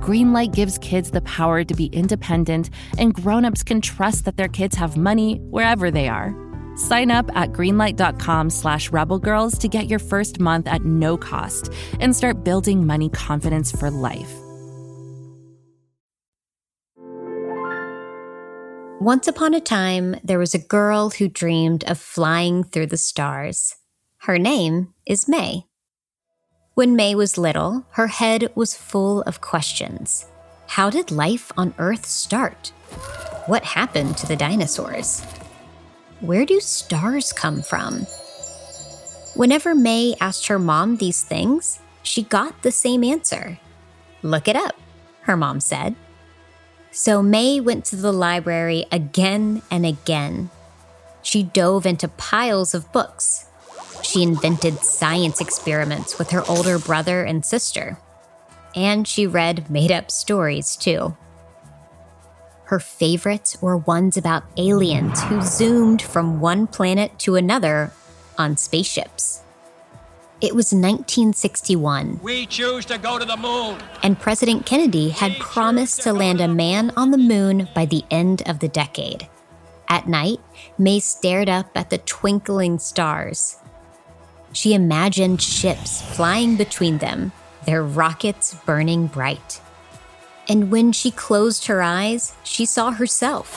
Greenlight gives kids the power to be independent, and grown-ups can trust that their kids have money wherever they are. Sign up at greenlight.com slash rebelgirls to get your first month at no cost and start building money confidence for life. Once upon a time, there was a girl who dreamed of flying through the stars. Her name is Mae. When Mae was little, her head was full of questions. How did life on Earth start? What happened to the dinosaurs? Where do stars come from? Whenever Mae asked her mom these things, she got the same answer. Look it up, her mom said. So Mae went to the library again and again. She dove into piles of books. She invented science experiments with her older brother and sister. And she read made up stories, too. Her favorites were ones about aliens who zoomed from one planet to another on spaceships. It was 1961. We choose to go to the moon. And President Kennedy had promised to land a man on the moon by the end of the decade. At night, Mae stared up at the twinkling stars. She imagined ships flying between them, their rockets burning bright. And when she closed her eyes, she saw herself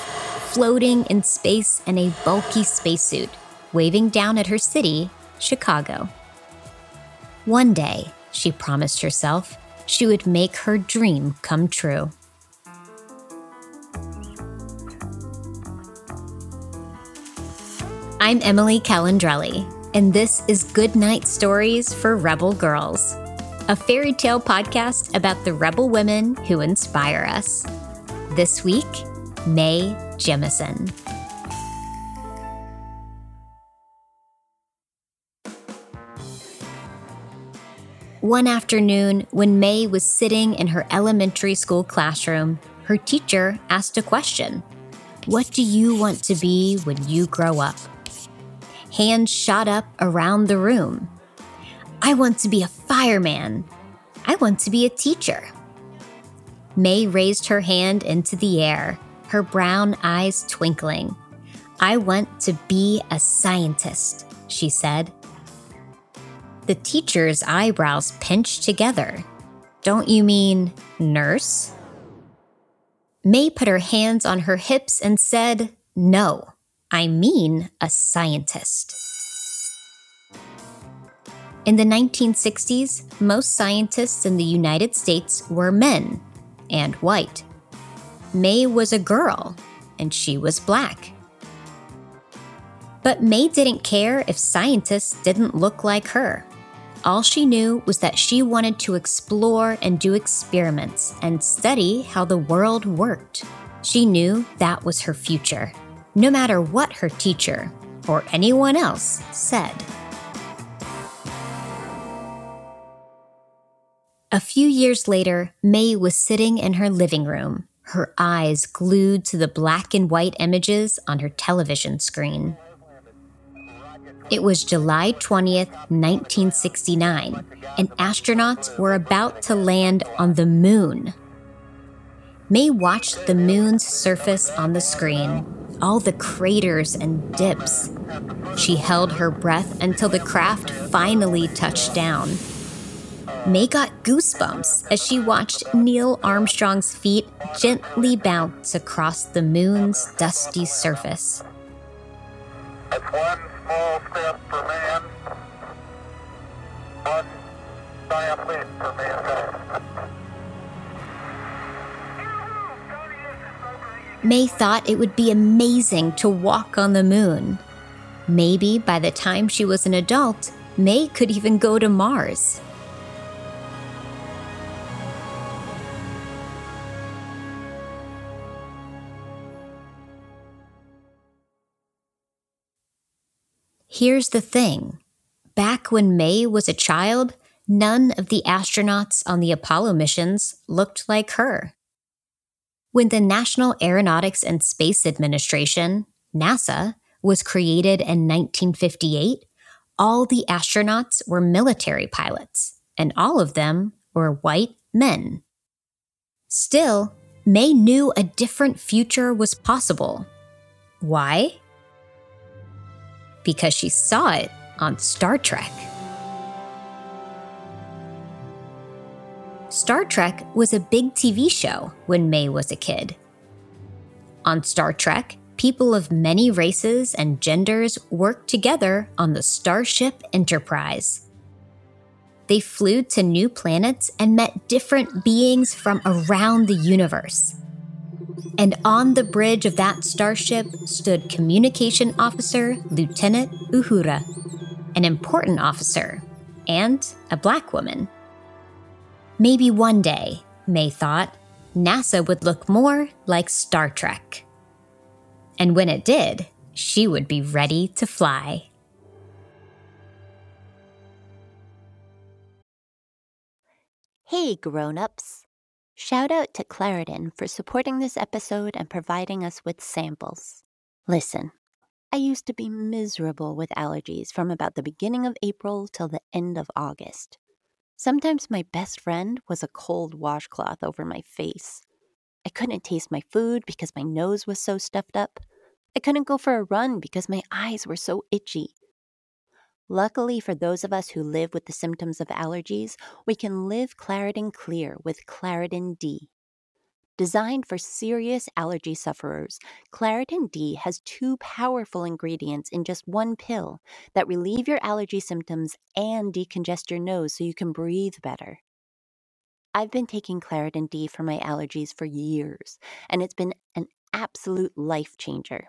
floating in space in a bulky spacesuit, waving down at her city, Chicago. One day, she promised herself, she would make her dream come true. I'm Emily Calandrelli, and this is Goodnight Stories for Rebel Girls a fairy tale podcast about the rebel women who inspire us. This week, Mae Jemison. One afternoon, when Mae was sitting in her elementary school classroom, her teacher asked a question What do you want to be when you grow up? Hands shot up around the room. I want to be a fireman. I want to be a teacher. Mae raised her hand into the air, her brown eyes twinkling. I want to be a scientist, she said. The teacher's eyebrows pinched together. Don't you mean nurse? Mae put her hands on her hips and said, No, I mean a scientist. In the 1960s, most scientists in the United States were men and white. Mae was a girl, and she was black. But Mae didn't care if scientists didn't look like her. All she knew was that she wanted to explore and do experiments and study how the world worked. She knew that was her future, no matter what her teacher or anyone else said. A few years later, Mae was sitting in her living room, her eyes glued to the black and white images on her television screen. It was July 20th, 1969, and astronauts were about to land on the moon. Mae watched the moon's surface on the screen, all the craters and dips. She held her breath until the craft finally touched down. Mae got goosebumps as she watched Neil Armstrong's feet gently bounce across the moon's dusty surface. That's one small step for man, one giant leap for mankind. Mae thought it would be amazing to walk on the moon. Maybe by the time she was an adult, Mae could even go to Mars. Here's the thing back when Mae was a child, none of the astronauts on the Apollo missions looked like her. When the National Aeronautics and Space Administration, NASA, was created in 1958, all the astronauts were military pilots, and all of them were white men. Still, Mae knew a different future was possible. Why? Because she saw it on Star Trek. Star Trek was a big TV show when Mae was a kid. On Star Trek, people of many races and genders worked together on the Starship Enterprise. They flew to new planets and met different beings from around the universe. And on the bridge of that starship stood Communication Officer Lieutenant Uhura, an important officer, and a black woman. Maybe one day, Mae thought, NASA would look more like Star Trek. And when it did, she would be ready to fly. Hey, grown-ups. Shout out to Claritin for supporting this episode and providing us with samples. Listen, I used to be miserable with allergies from about the beginning of April till the end of August. Sometimes my best friend was a cold washcloth over my face. I couldn't taste my food because my nose was so stuffed up. I couldn't go for a run because my eyes were so itchy. Luckily for those of us who live with the symptoms of allergies, we can live Claritin Clear with Claritin D. Designed for serious allergy sufferers, Claritin D has two powerful ingredients in just one pill that relieve your allergy symptoms and decongest your nose so you can breathe better. I've been taking Claritin D for my allergies for years, and it's been an absolute life changer.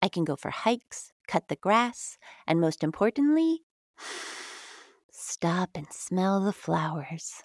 I can go for hikes, cut the grass, and most importantly, stop and smell the flowers.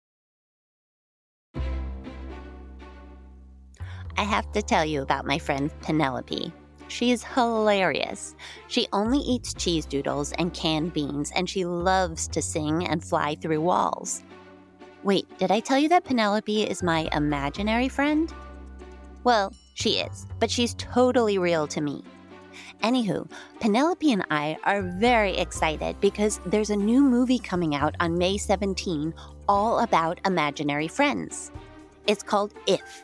I have to tell you about my friend Penelope. She is hilarious. She only eats cheese doodles and canned beans, and she loves to sing and fly through walls. Wait, did I tell you that Penelope is my imaginary friend? Well, she is, but she's totally real to me. Anywho, Penelope and I are very excited because there's a new movie coming out on May 17 all about imaginary friends. It's called If,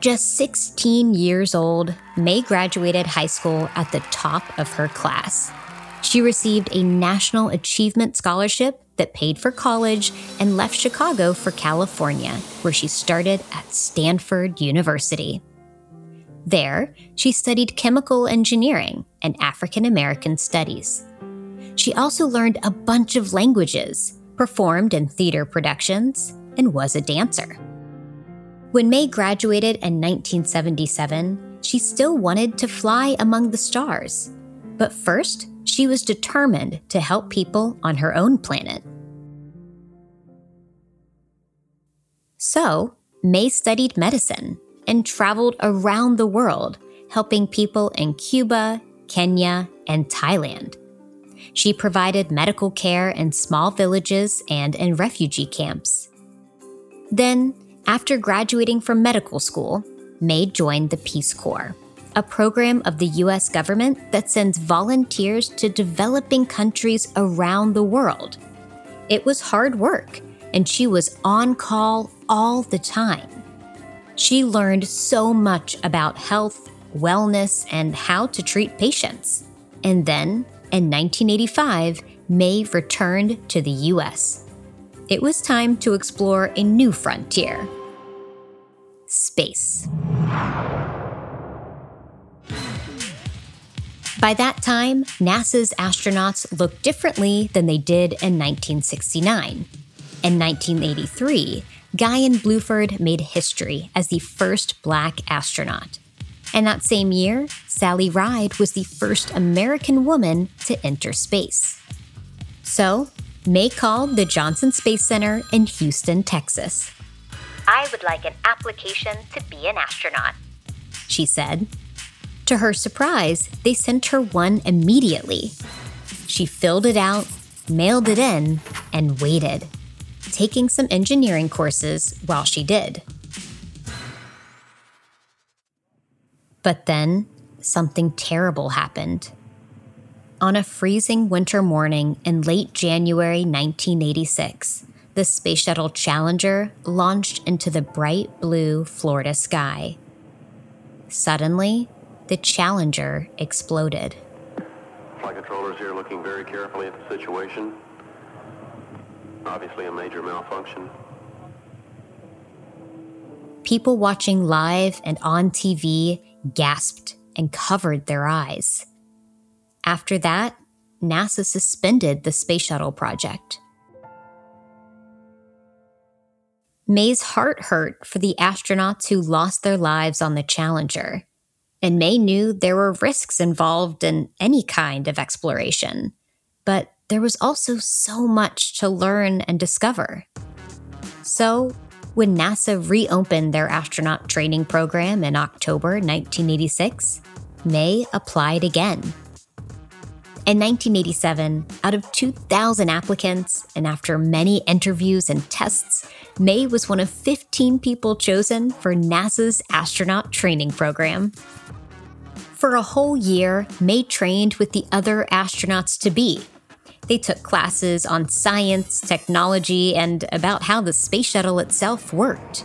Just 16 years old, Mae graduated high school at the top of her class. She received a National Achievement Scholarship that paid for college and left Chicago for California, where she started at Stanford University. There, she studied chemical engineering and African American studies. She also learned a bunch of languages, performed in theater productions, and was a dancer. When Mae graduated in 1977, she still wanted to fly among the stars. But first, she was determined to help people on her own planet. So, Mae studied medicine and traveled around the world, helping people in Cuba, Kenya, and Thailand. She provided medical care in small villages and in refugee camps. Then, after graduating from medical school, Mae joined the Peace Corps, a program of the US government that sends volunteers to developing countries around the world. It was hard work, and she was on call all the time. She learned so much about health, wellness, and how to treat patients. And then, in 1985, Mae returned to the US. It was time to explore a new frontier space. By that time, NASA's astronauts looked differently than they did in 1969. In 1983, Guion Bluford made history as the first black astronaut. And that same year, Sally Ride was the first American woman to enter space. So, Mae called the Johnson Space Center in Houston, Texas. I would like an application to be an astronaut, she said. To her surprise, they sent her one immediately. She filled it out, mailed it in, and waited, taking some engineering courses while she did. But then something terrible happened. On a freezing winter morning in late January 1986, the Space Shuttle Challenger launched into the bright blue Florida sky. Suddenly, the Challenger exploded. Flight controllers here looking very carefully at the situation. Obviously, a major malfunction. People watching live and on TV gasped and covered their eyes. After that, NASA suspended the Space Shuttle project. Mae's heart hurt for the astronauts who lost their lives on the Challenger and Mae knew there were risks involved in any kind of exploration. But there was also so much to learn and discover. So, when NASA reopened their astronaut training program in October 1986, Mae applied again. In 1987, out of 2,000 applicants, and after many interviews and tests, Mae was one of 15 people chosen for NASA's astronaut training program. For a whole year, Mae trained with the other astronauts to be. They took classes on science, technology, and about how the space shuttle itself worked.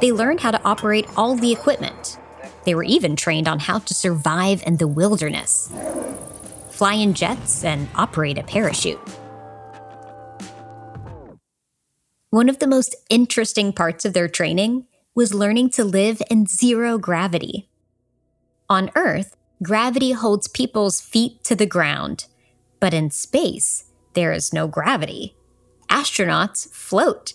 They learned how to operate all the equipment. They were even trained on how to survive in the wilderness, fly in jets, and operate a parachute. One of the most interesting parts of their training was learning to live in zero gravity. On Earth, gravity holds people's feet to the ground, but in space, there is no gravity. Astronauts float.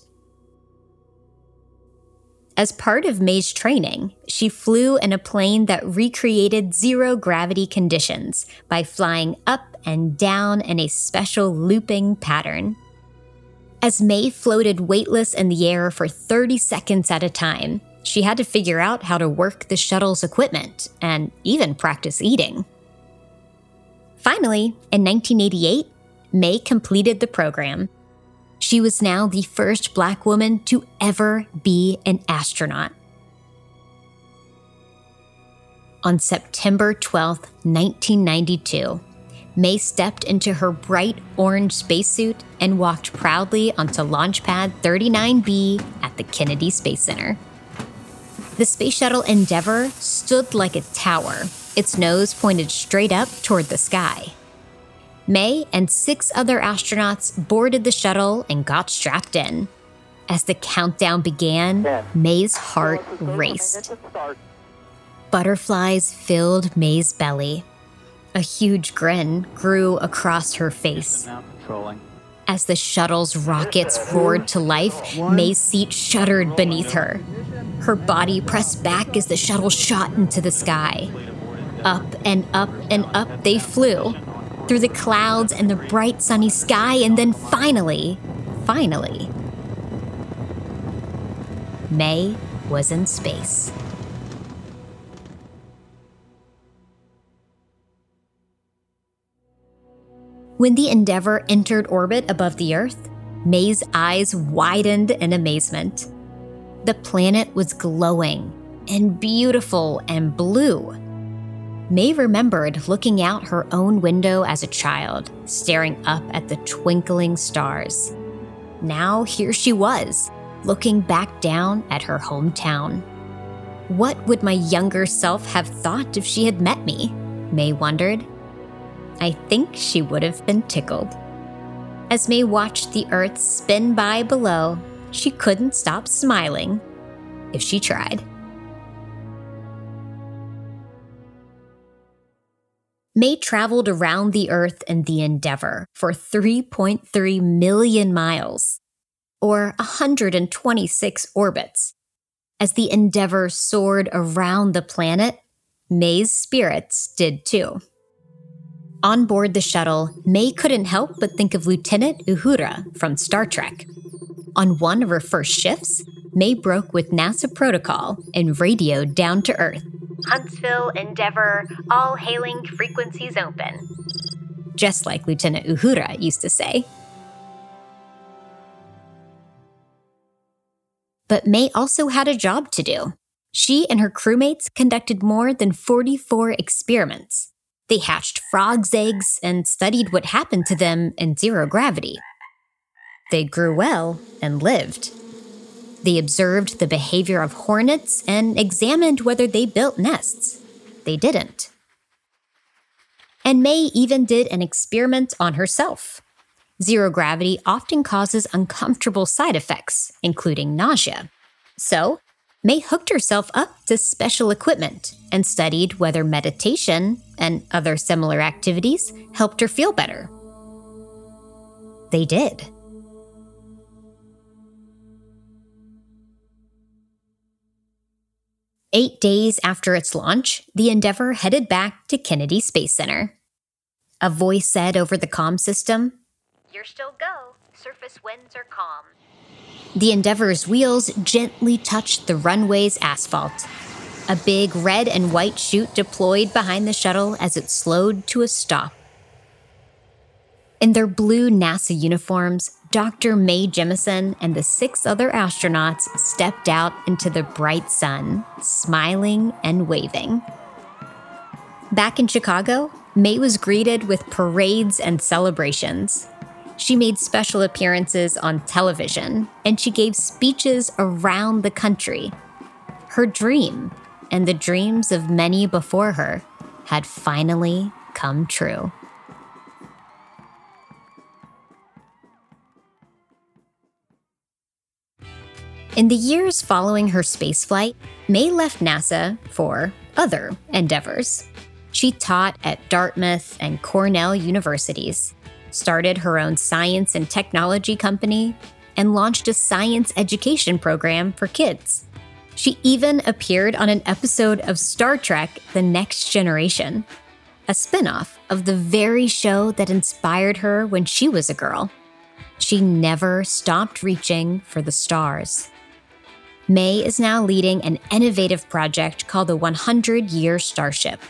As part of Mae's training, she flew in a plane that recreated zero gravity conditions by flying up and down in a special looping pattern. As Mae floated weightless in the air for 30 seconds at a time, she had to figure out how to work the shuttle's equipment and even practice eating. Finally, in 1988, Mae completed the program. She was now the first black woman to ever be an astronaut. On September 12, 1992, Mae stepped into her bright orange spacesuit and walked proudly onto Launch Pad 39B at the Kennedy Space Center. The Space Shuttle Endeavour stood like a tower, its nose pointed straight up toward the sky. Mae and six other astronauts boarded the shuttle and got strapped in. As the countdown began, Mae's heart raced. Butterflies filled Mae's belly. A huge grin grew across her face. As the shuttle's rockets roared to life, Mae's seat shuddered beneath her. Her body pressed back as the shuttle shot into the sky. Up and up and up they flew, through the clouds and the bright sunny sky, and then finally, finally, Mae was in space. When the Endeavour entered orbit above the Earth, Mae's eyes widened in amazement. The planet was glowing and beautiful and blue. Mae remembered looking out her own window as a child, staring up at the twinkling stars. Now here she was, looking back down at her hometown. What would my younger self have thought if she had met me? Mae wondered. I think she would have been tickled. As Mae watched the earth spin by below, she couldn't stop smiling if she tried. Mae traveled around the Earth in the Endeavour for 3.3 million miles, or 126 orbits. As the Endeavour soared around the planet, Mae's spirits did too. On board the shuttle, Mae couldn't help but think of Lieutenant Uhura from Star Trek. On one of her first shifts, Mae broke with NASA protocol and radioed down to Earth. Huntsville, Endeavour, all hailing frequencies open. Just like Lieutenant Uhura used to say. But Mae also had a job to do. She and her crewmates conducted more than 44 experiments. They hatched frogs' eggs and studied what happened to them in zero gravity. They grew well and lived. They observed the behavior of hornets and examined whether they built nests. They didn't. And Mae even did an experiment on herself. Zero gravity often causes uncomfortable side effects, including nausea. So, Mae hooked herself up to special equipment and studied whether meditation and other similar activities helped her feel better. They did. Eight days after its launch, the Endeavour headed back to Kennedy Space Center. A voice said over the comm system, You're still go. Surface winds are calm. The Endeavour's wheels gently touched the runway's asphalt. A big red and white chute deployed behind the shuttle as it slowed to a stop. In their blue NASA uniforms, Dr. Mae Jemison and the six other astronauts stepped out into the bright sun, smiling and waving. Back in Chicago, Mae was greeted with parades and celebrations. She made special appearances on television and she gave speeches around the country. Her dream, and the dreams of many before her, had finally come true. In the years following her spaceflight, Mae left NASA for other endeavors. She taught at Dartmouth and Cornell universities, started her own science and technology company, and launched a science education program for kids. She even appeared on an episode of Star Trek The Next Generation, a spinoff of the very show that inspired her when she was a girl. She never stopped reaching for the stars. Mae is now leading an innovative project called the 100 Year Starship.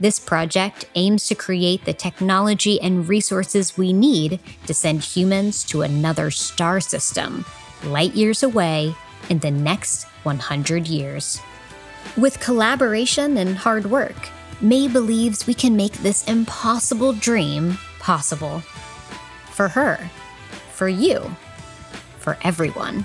This project aims to create the technology and resources we need to send humans to another star system, light years away, in the next 100 years. With collaboration and hard work, Mae believes we can make this impossible dream possible. For her, for you, for everyone.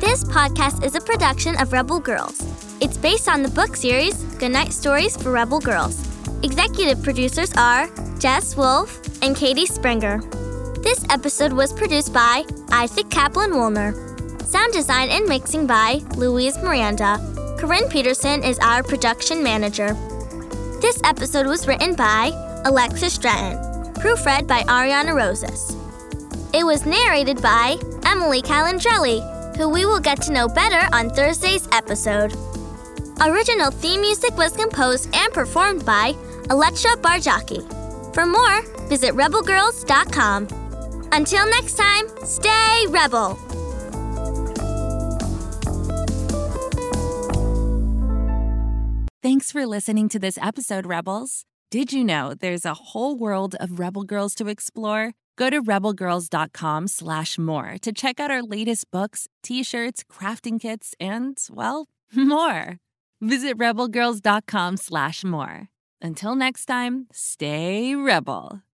This podcast is a production of Rebel Girls. It's based on the book series Goodnight Stories for Rebel Girls. Executive producers are Jess Wolf and Katie Springer. This episode was produced by Isaac Kaplan Woolner. Sound design and mixing by Louise Miranda. Corinne Peterson is our production manager. This episode was written by Alexis Stratton, proofread by Ariana Rosas. It was narrated by Emily Calandrelli, who we will get to know better on Thursday's episode. Original theme music was composed and performed by Alexa Barjaki. For more, visit rebelgirls.com. Until next time, stay rebel! Thanks for listening to this episode, Rebels. Did you know there's a whole world of Rebel Girls to explore? Go to rebelgirls.com slash more to check out our latest books, t-shirts, crafting kits, and, well, more. Visit rebelgirls.com slash more. Until next time, stay rebel.